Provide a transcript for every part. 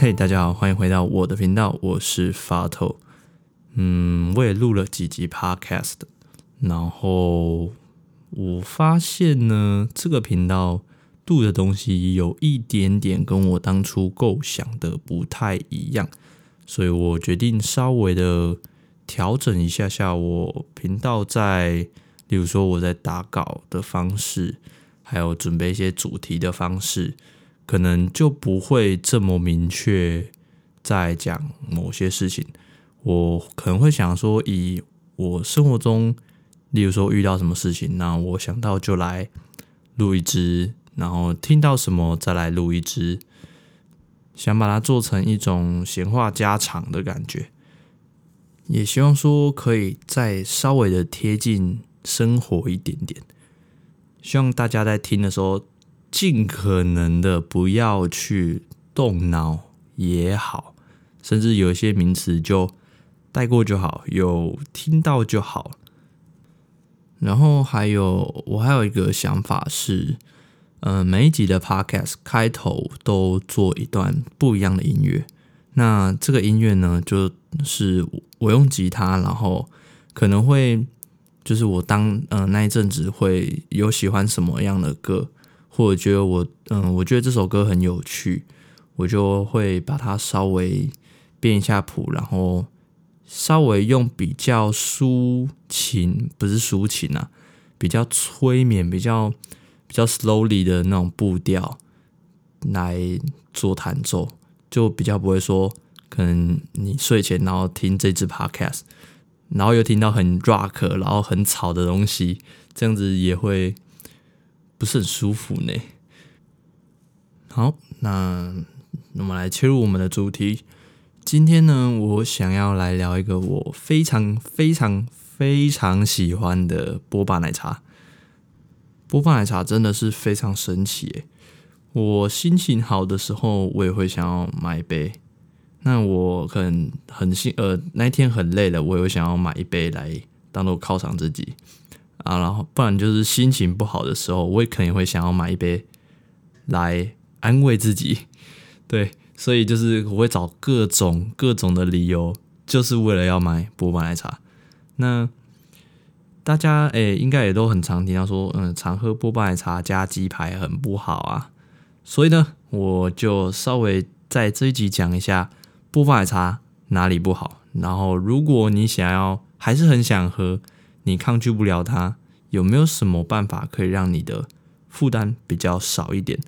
嘿，大家好，欢迎回到我的频道，我是法头。嗯，我也录了几集 Podcast，然后我发现呢，这个频道录的东西有一点点跟我当初构想的不太一样，所以我决定稍微的调整一下下我频道在，例如说我在打稿的方式，还有准备一些主题的方式。可能就不会这么明确在讲某些事情。我可能会想说，以我生活中，例如说遇到什么事情，那我想到就来录一支，然后听到什么再来录一支，想把它做成一种闲话家常的感觉。也希望说可以再稍微的贴近生活一点点。希望大家在听的时候。尽可能的不要去动脑也好，甚至有一些名词就带过就好，有听到就好。然后还有，我还有一个想法是，呃，每一集的 podcast 开头都做一段不一样的音乐。那这个音乐呢，就是我用吉他，然后可能会就是我当呃那一阵子会有喜欢什么样的歌。或者觉得我嗯，我觉得这首歌很有趣，我就会把它稍微变一下谱，然后稍微用比较抒情，不是抒情啊，比较催眠、比较比较 slowly 的那种步调来做弹奏，就比较不会说，可能你睡前然后听这支 podcast，然后又听到很 rock 然后很吵的东西，这样子也会。不是很舒服呢。好，那我们来切入我们的主题。今天呢，我想要来聊一个我非常非常非常喜欢的波霸奶茶。波霸奶茶真的是非常神奇诶。我心情好的时候，我也会想要买一杯。那我可能很心呃，那天很累了，我也会想要买一杯来当做犒赏自己。啊，然后不然就是心情不好的时候，我也可能会想要买一杯来安慰自己。对，所以就是我会找各种各种的理由，就是为了要买波霸奶茶。那大家诶，应该也都很常听到说，嗯，常喝波霸奶茶加鸡排很不好啊。所以呢，我就稍微在这一集讲一下波霸奶茶哪里不好。然后，如果你想要，还是很想喝。你抗拒不了它，有没有什么办法可以让你的负担比较少一点，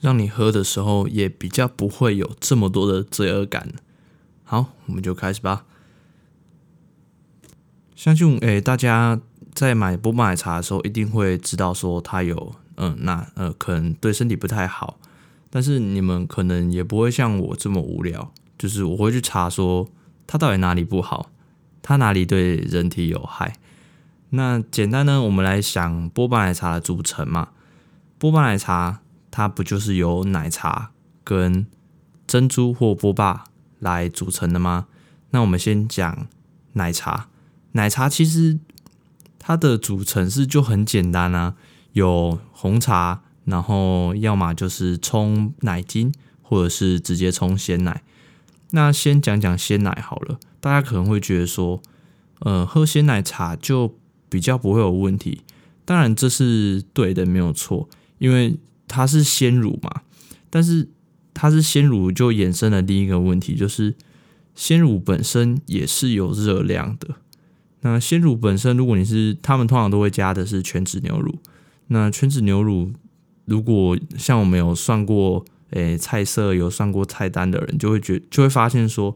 让你喝的时候也比较不会有这么多的罪恶感？好，我们就开始吧。相信诶、大家在买波霸奶茶的时候，一定会知道说它有嗯，那呃，可能对身体不太好，但是你们可能也不会像我这么无聊，就是我会去查说它到底哪里不好，它哪里对人体有害。那简单呢，我们来想波霸奶茶的组成嘛。波霸奶茶它不就是由奶茶跟珍珠或波霸来组成的吗？那我们先讲奶茶。奶茶其实它的组成是就很简单啊，有红茶，然后要么就是冲奶精，或者是直接冲鲜奶。那先讲讲鲜奶好了，大家可能会觉得说，呃，喝鲜奶茶就比较不会有问题，当然这是对的，没有错，因为它是鲜乳嘛。但是它是鲜乳，就衍生了第一个问题，就是鲜乳本身也是有热量的。那鲜乳本身，如果你是他们通常都会加的是全脂牛乳，那全脂牛乳如果像我们有算过，诶菜色有算过菜单的人，就会觉就会发现说，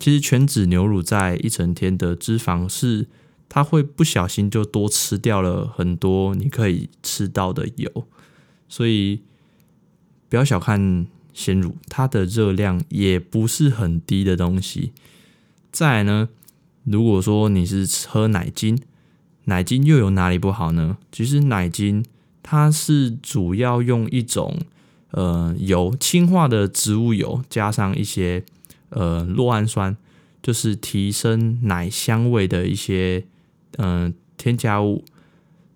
其实全脂牛乳在一整天的脂肪是。它会不小心就多吃掉了很多你可以吃到的油，所以不要小看鲜乳，它的热量也不是很低的东西。再来呢，如果说你是喝奶精，奶精又有哪里不好呢？其实奶精它是主要用一种呃油，氢化的植物油，加上一些呃酪氨酸，就是提升奶香味的一些。嗯，添加物，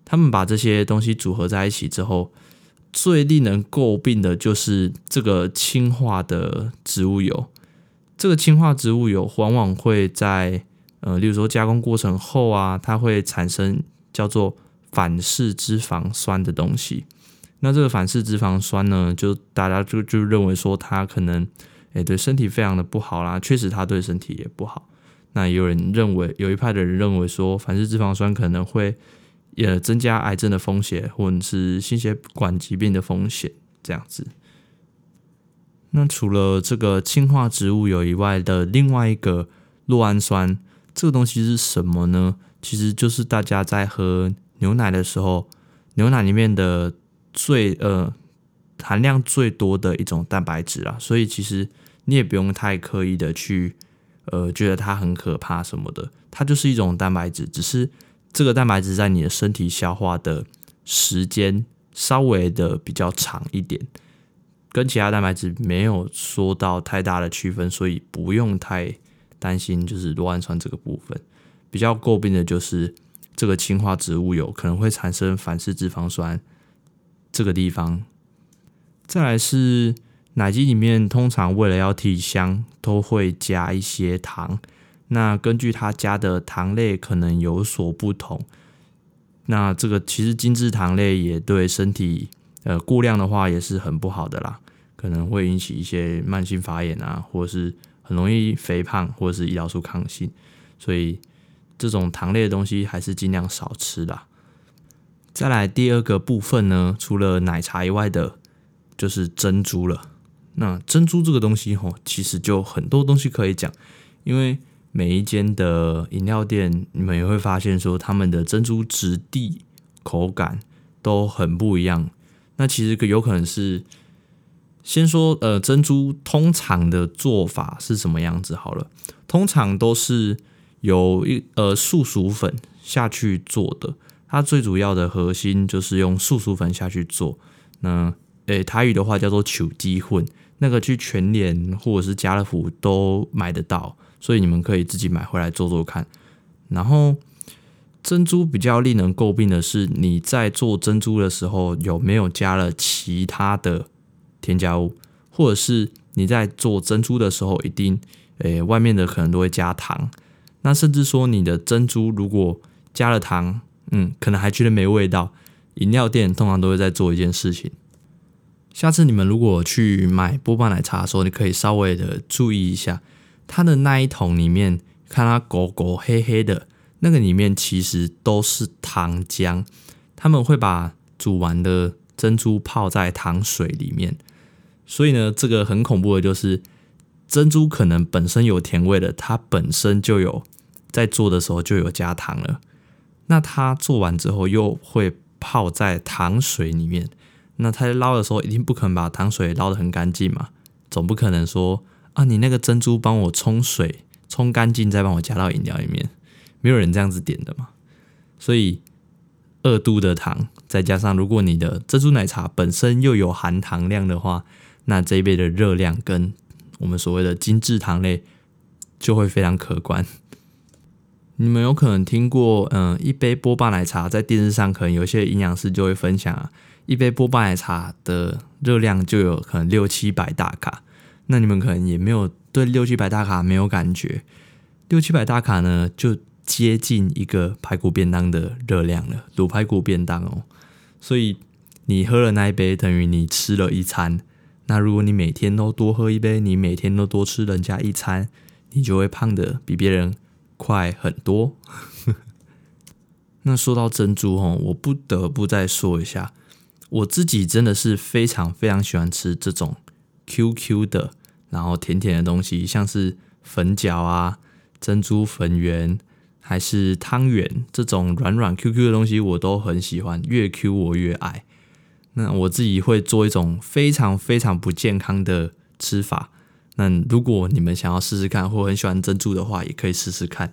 他们把这些东西组合在一起之后，最令人诟病的就是这个氢化的植物油。这个氢化植物油往往会在呃，例如说加工过程后啊，它会产生叫做反式脂肪酸的东西。那这个反式脂肪酸呢，就大家就就认为说它可能诶对身体非常的不好啦，确实它对身体也不好。那有人认为，有一派的人认为说，反式脂肪酸可能会也增加癌症的风险，或者是心血管疾病的风险，这样子。那除了这个氢化植物油以外的另外一个酪氨酸，这个东西是什么呢？其实就是大家在喝牛奶的时候，牛奶里面的最呃含量最多的一种蛋白质啦。所以其实你也不用太刻意的去。呃，觉得它很可怕什么的，它就是一种蛋白质，只是这个蛋白质在你的身体消化的时间稍微的比较长一点，跟其他蛋白质没有说到太大的区分，所以不用太担心，就是酪氨酸这个部分。比较诟病的就是这个氢化植物油可能会产生反式脂肪酸这个地方，再来是。奶精里面通常为了要提香，都会加一些糖。那根据它加的糖类可能有所不同。那这个其实精制糖类也对身体，呃，过量的话也是很不好的啦，可能会引起一些慢性发炎啊，或者是很容易肥胖，或者是胰岛素抗性。所以这种糖类的东西还是尽量少吃啦。再来第二个部分呢，除了奶茶以外的，就是珍珠了。那珍珠这个东西吼，其实就很多东西可以讲，因为每一间的饮料店，你们也会发现说，他们的珍珠质地、口感都很不一样。那其实有可能是，先说呃，珍珠通常的做法是什么样子好了，通常都是由一呃素薯粉下去做的，它最主要的核心就是用素薯粉下去做。那诶，台语的话叫做球鸡混。那个去全联或者是家乐福都买得到，所以你们可以自己买回来做做看。然后珍珠比较令人诟病的是，你在做珍珠的时候有没有加了其他的添加物，或者是你在做珍珠的时候一定，诶，外面的可能都会加糖。那甚至说你的珍珠如果加了糖，嗯，可能还觉得没味道。饮料店通常都会在做一件事情。下次你们如果去买波霸奶茶的时候，你可以稍微的注意一下，它的那一桶里面，看它狗狗黑黑的，那个里面其实都是糖浆。他们会把煮完的珍珠泡在糖水里面，所以呢，这个很恐怖的就是珍珠可能本身有甜味的，它本身就有在做的时候就有加糖了。那它做完之后又会泡在糖水里面。那他在捞的时候，一定不可能把糖水捞得很干净嘛，总不可能说啊，你那个珍珠帮我冲水冲干净，再帮我加到饮料里面，没有人这样子点的嘛。所以二度的糖，再加上如果你的珍珠奶茶本身又有含糖量的话，那这一杯的热量跟我们所谓的精致糖类就会非常可观。你们有可能听过，嗯，一杯波霸奶茶在电视上，可能有些营养师就会分享啊。一杯波霸奶茶的热量就有可能六七百大卡，那你们可能也没有对六七百大卡没有感觉，六七百大卡呢就接近一个排骨便当的热量了，卤排骨便当哦。所以你喝了那一杯，等于你吃了一餐。那如果你每天都多喝一杯，你每天都多吃人家一餐，你就会胖的比别人快很多。那说到珍珠哦，我不得不再说一下。我自己真的是非常非常喜欢吃这种 QQ 的，然后甜甜的东西，像是粉饺啊、珍珠粉圆，还是汤圆这种软软 QQ 的东西，我都很喜欢，越 Q 我越爱。那我自己会做一种非常非常不健康的吃法。那如果你们想要试试看，或很喜欢珍珠的话，也可以试试看。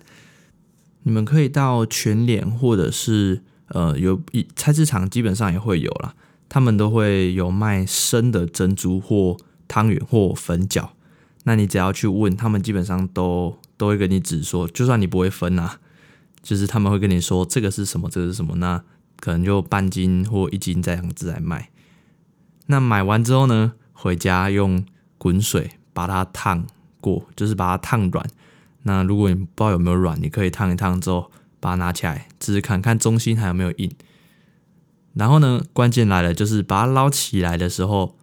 你们可以到全联或者是呃有一菜市场，基本上也会有啦。他们都会有卖生的珍珠或汤圆或粉饺，那你只要去问他们，基本上都都会跟你指说，就算你不会分啊，就是他们会跟你说这个是什么，这个是什么，那可能就半斤或一斤这样子来卖。那买完之后呢，回家用滚水把它烫过，就是把它烫软。那如果你不知道有没有软，你可以烫一烫之后把它拿起来，试试看看中心还有没有硬。然后呢，关键来了，就是把它捞起来的时候，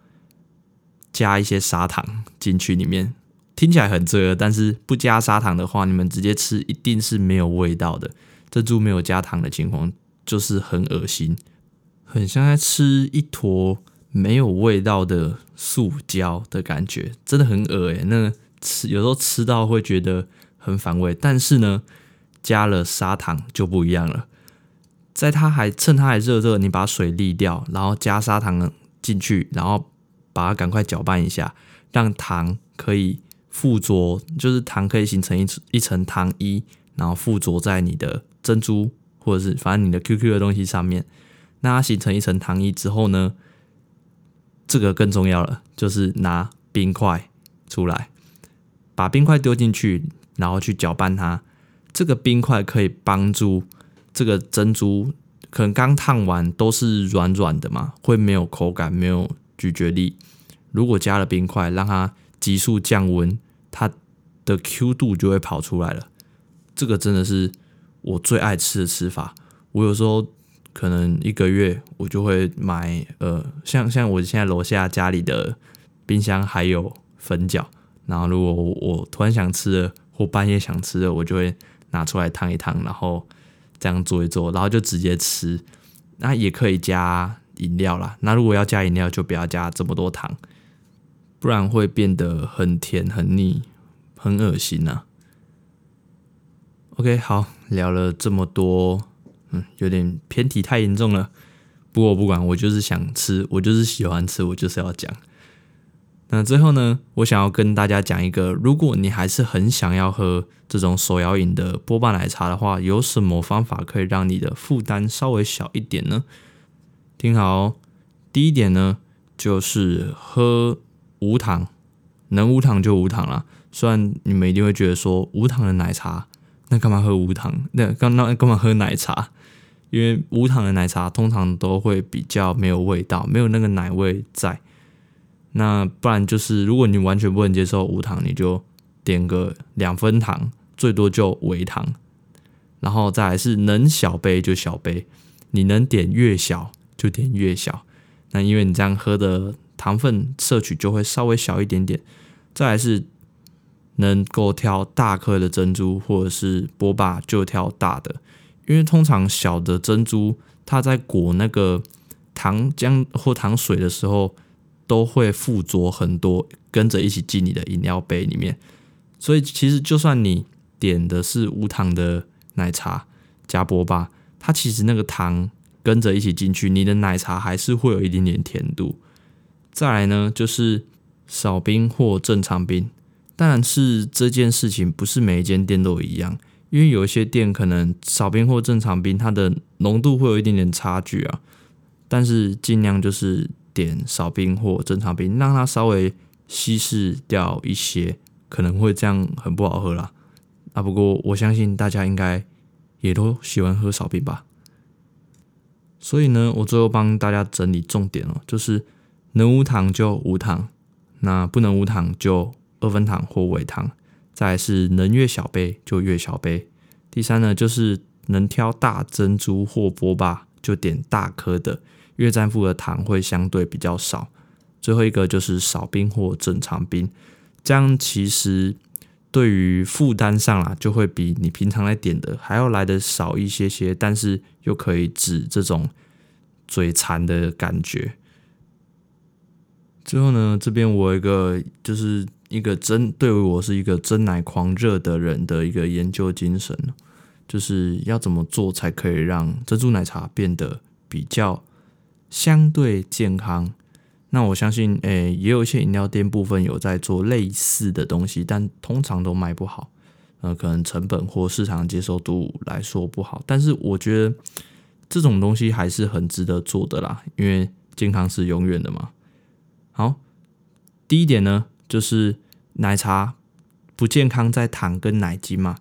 加一些砂糖进去里面。听起来很罪恶，但是不加砂糖的话，你们直接吃一定是没有味道的。珍珠没有加糖的情况，就是很恶心，很像在吃一坨没有味道的塑胶的感觉，真的很恶诶。那吃有时候吃到会觉得很反胃，但是呢，加了砂糖就不一样了。在它还趁它还热热，你把水沥掉，然后加砂糖进去，然后把它赶快搅拌一下，让糖可以附着，就是糖可以形成一一层糖衣，然后附着在你的珍珠或者是反正你的 QQ 的东西上面。那它形成一层糖衣之后呢，这个更重要了，就是拿冰块出来，把冰块丢进去，然后去搅拌它。这个冰块可以帮助。这个珍珠可能刚烫完都是软软的嘛，会没有口感，没有咀嚼力。如果加了冰块，让它急速降温，它的 Q 度就会跑出来了。这个真的是我最爱吃的吃法。我有时候可能一个月我就会买，呃，像像我现在楼下家里的冰箱还有粉饺，然后如果我突然想吃了，或半夜想吃了，我就会拿出来烫一烫，然后。这样做一做，然后就直接吃。那也可以加饮料啦。那如果要加饮料，就不要加这么多糖，不然会变得很甜、很腻、很恶心呐、OK，好，聊了这么多，嗯，有点偏题太严重了。不过我不管，我就是想吃，我就是喜欢吃，我就是要讲。那最后呢，我想要跟大家讲一个，如果你还是很想要喝这种手摇饮的波霸奶茶的话，有什么方法可以让你的负担稍微小一点呢？听好哦，第一点呢，就是喝无糖，能无糖就无糖啦。虽然你们一定会觉得说无糖的奶茶，那干嘛喝无糖？那干那干嘛喝奶茶？因为无糖的奶茶通常都会比较没有味道，没有那个奶味在。那不然就是，如果你完全不能接受无糖，你就点个两分糖，最多就微糖，然后再来是能小杯就小杯，你能点越小就点越小。那因为你这样喝的糖分摄取就会稍微小一点点。再来是能够挑大颗的珍珠或者是波霸就挑大的，因为通常小的珍珠它在裹那个糖浆或糖水的时候。都会附着很多，跟着一起进你的饮料杯里面。所以其实就算你点的是无糖的奶茶加波霸，它其实那个糖跟着一起进去，你的奶茶还是会有一点点甜度。再来呢，就是少冰或正常冰。但是这件事情不是每一间店都一样，因为有一些店可能少冰或正常冰，它的浓度会有一点点差距啊。但是尽量就是。点少冰或正常冰，让它稍微稀释掉一些，可能会这样很不好喝啦。啊，不过我相信大家应该也都喜欢喝少冰吧。所以呢，我最后帮大家整理重点哦，就是能无糖就无糖，那不能无糖就二分糖或微糖。再来是能越小杯就越小杯。第三呢，就是能挑大珍珠或波霸就点大颗的。越占附的糖会相对比较少，最后一个就是少冰或正常冰，这样其实对于负担上啦，就会比你平常来点的还要来得少一些些，但是又可以止这种嘴馋的感觉。最后呢，这边我有一个就是一个真对于我是一个真奶狂热的人的一个研究精神，就是要怎么做才可以让珍珠奶茶变得比较。相对健康，那我相信，诶、也有一些饮料店部分有在做类似的东西，但通常都卖不好，呃，可能成本或市场接受度来说不好。但是我觉得这种东西还是很值得做的啦，因为健康是永远的嘛。好，第一点呢，就是奶茶不健康在糖跟奶精嘛，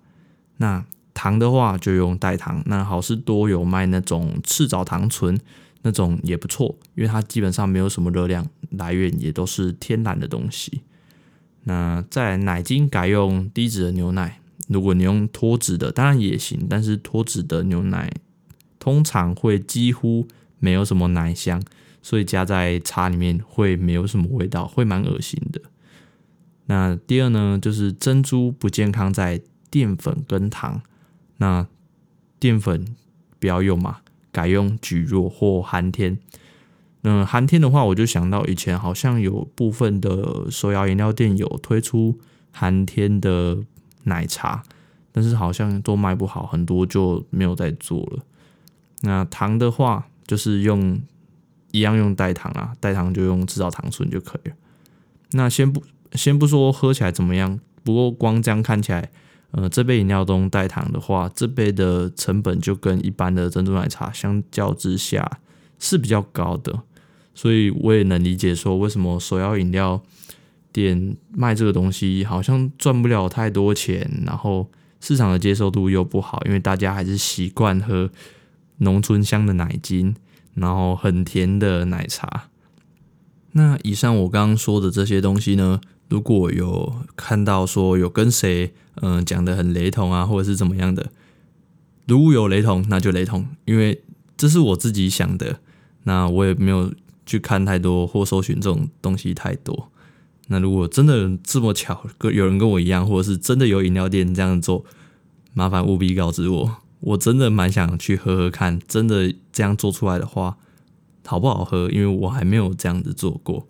那糖的话就用代糖，那好事多有卖那种赤藻糖醇。那种也不错，因为它基本上没有什么热量来源，也都是天然的东西。那在奶精改用低脂的牛奶，如果你用脱脂的，当然也行，但是脱脂的牛奶通常会几乎没有什么奶香，所以加在茶里面会没有什么味道，会蛮恶心的。那第二呢，就是珍珠不健康在淀粉跟糖，那淀粉不要用嘛。改用蒟蒻或寒天。嗯，寒天的话，我就想到以前好像有部分的手摇饮料店有推出寒天的奶茶，但是好像都卖不好，很多就没有再做了。那糖的话，就是用一样用代糖啊，代糖就用制造糖醇就可以了。那先不先不说喝起来怎么样，不过光这样看起来。呃，这杯饮料中代糖的话，这杯的成本就跟一般的珍珠奶茶相较之下是比较高的，所以我也能理解说为什么手摇饮料店卖这个东西好像赚不了太多钱，然后市场的接受度又不好，因为大家还是习惯喝农村香的奶精，然后很甜的奶茶。那以上我刚刚说的这些东西呢，如果有看到说有跟谁嗯讲的很雷同啊，或者是怎么样的，如果有雷同，那就雷同，因为这是我自己想的，那我也没有去看太多或搜寻这种东西太多。那如果真的这么巧，跟有人跟我一样，或者是真的有饮料店这样做，麻烦务必告知我，我真的蛮想去喝喝看，真的这样做出来的话好不好喝？因为我还没有这样子做过。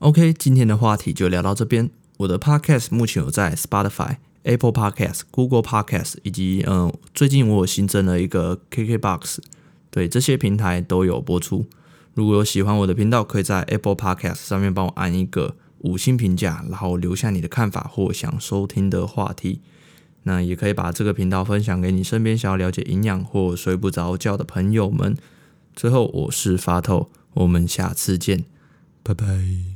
OK，今天的话题就聊到这边。我的 Podcast 目前有在 Spotify、Apple Podcast、Google Podcast 以及嗯，最近我有新增了一个 KKBox，对，这些平台都有播出。如果有喜欢我的频道，可以在 Apple Podcast 上面帮我按一个五星评价，然后留下你的看法或想收听的话题。那也可以把这个频道分享给你身边想要了解营养或睡不着觉的朋友们。最后，我是法透，我们下次见，拜拜。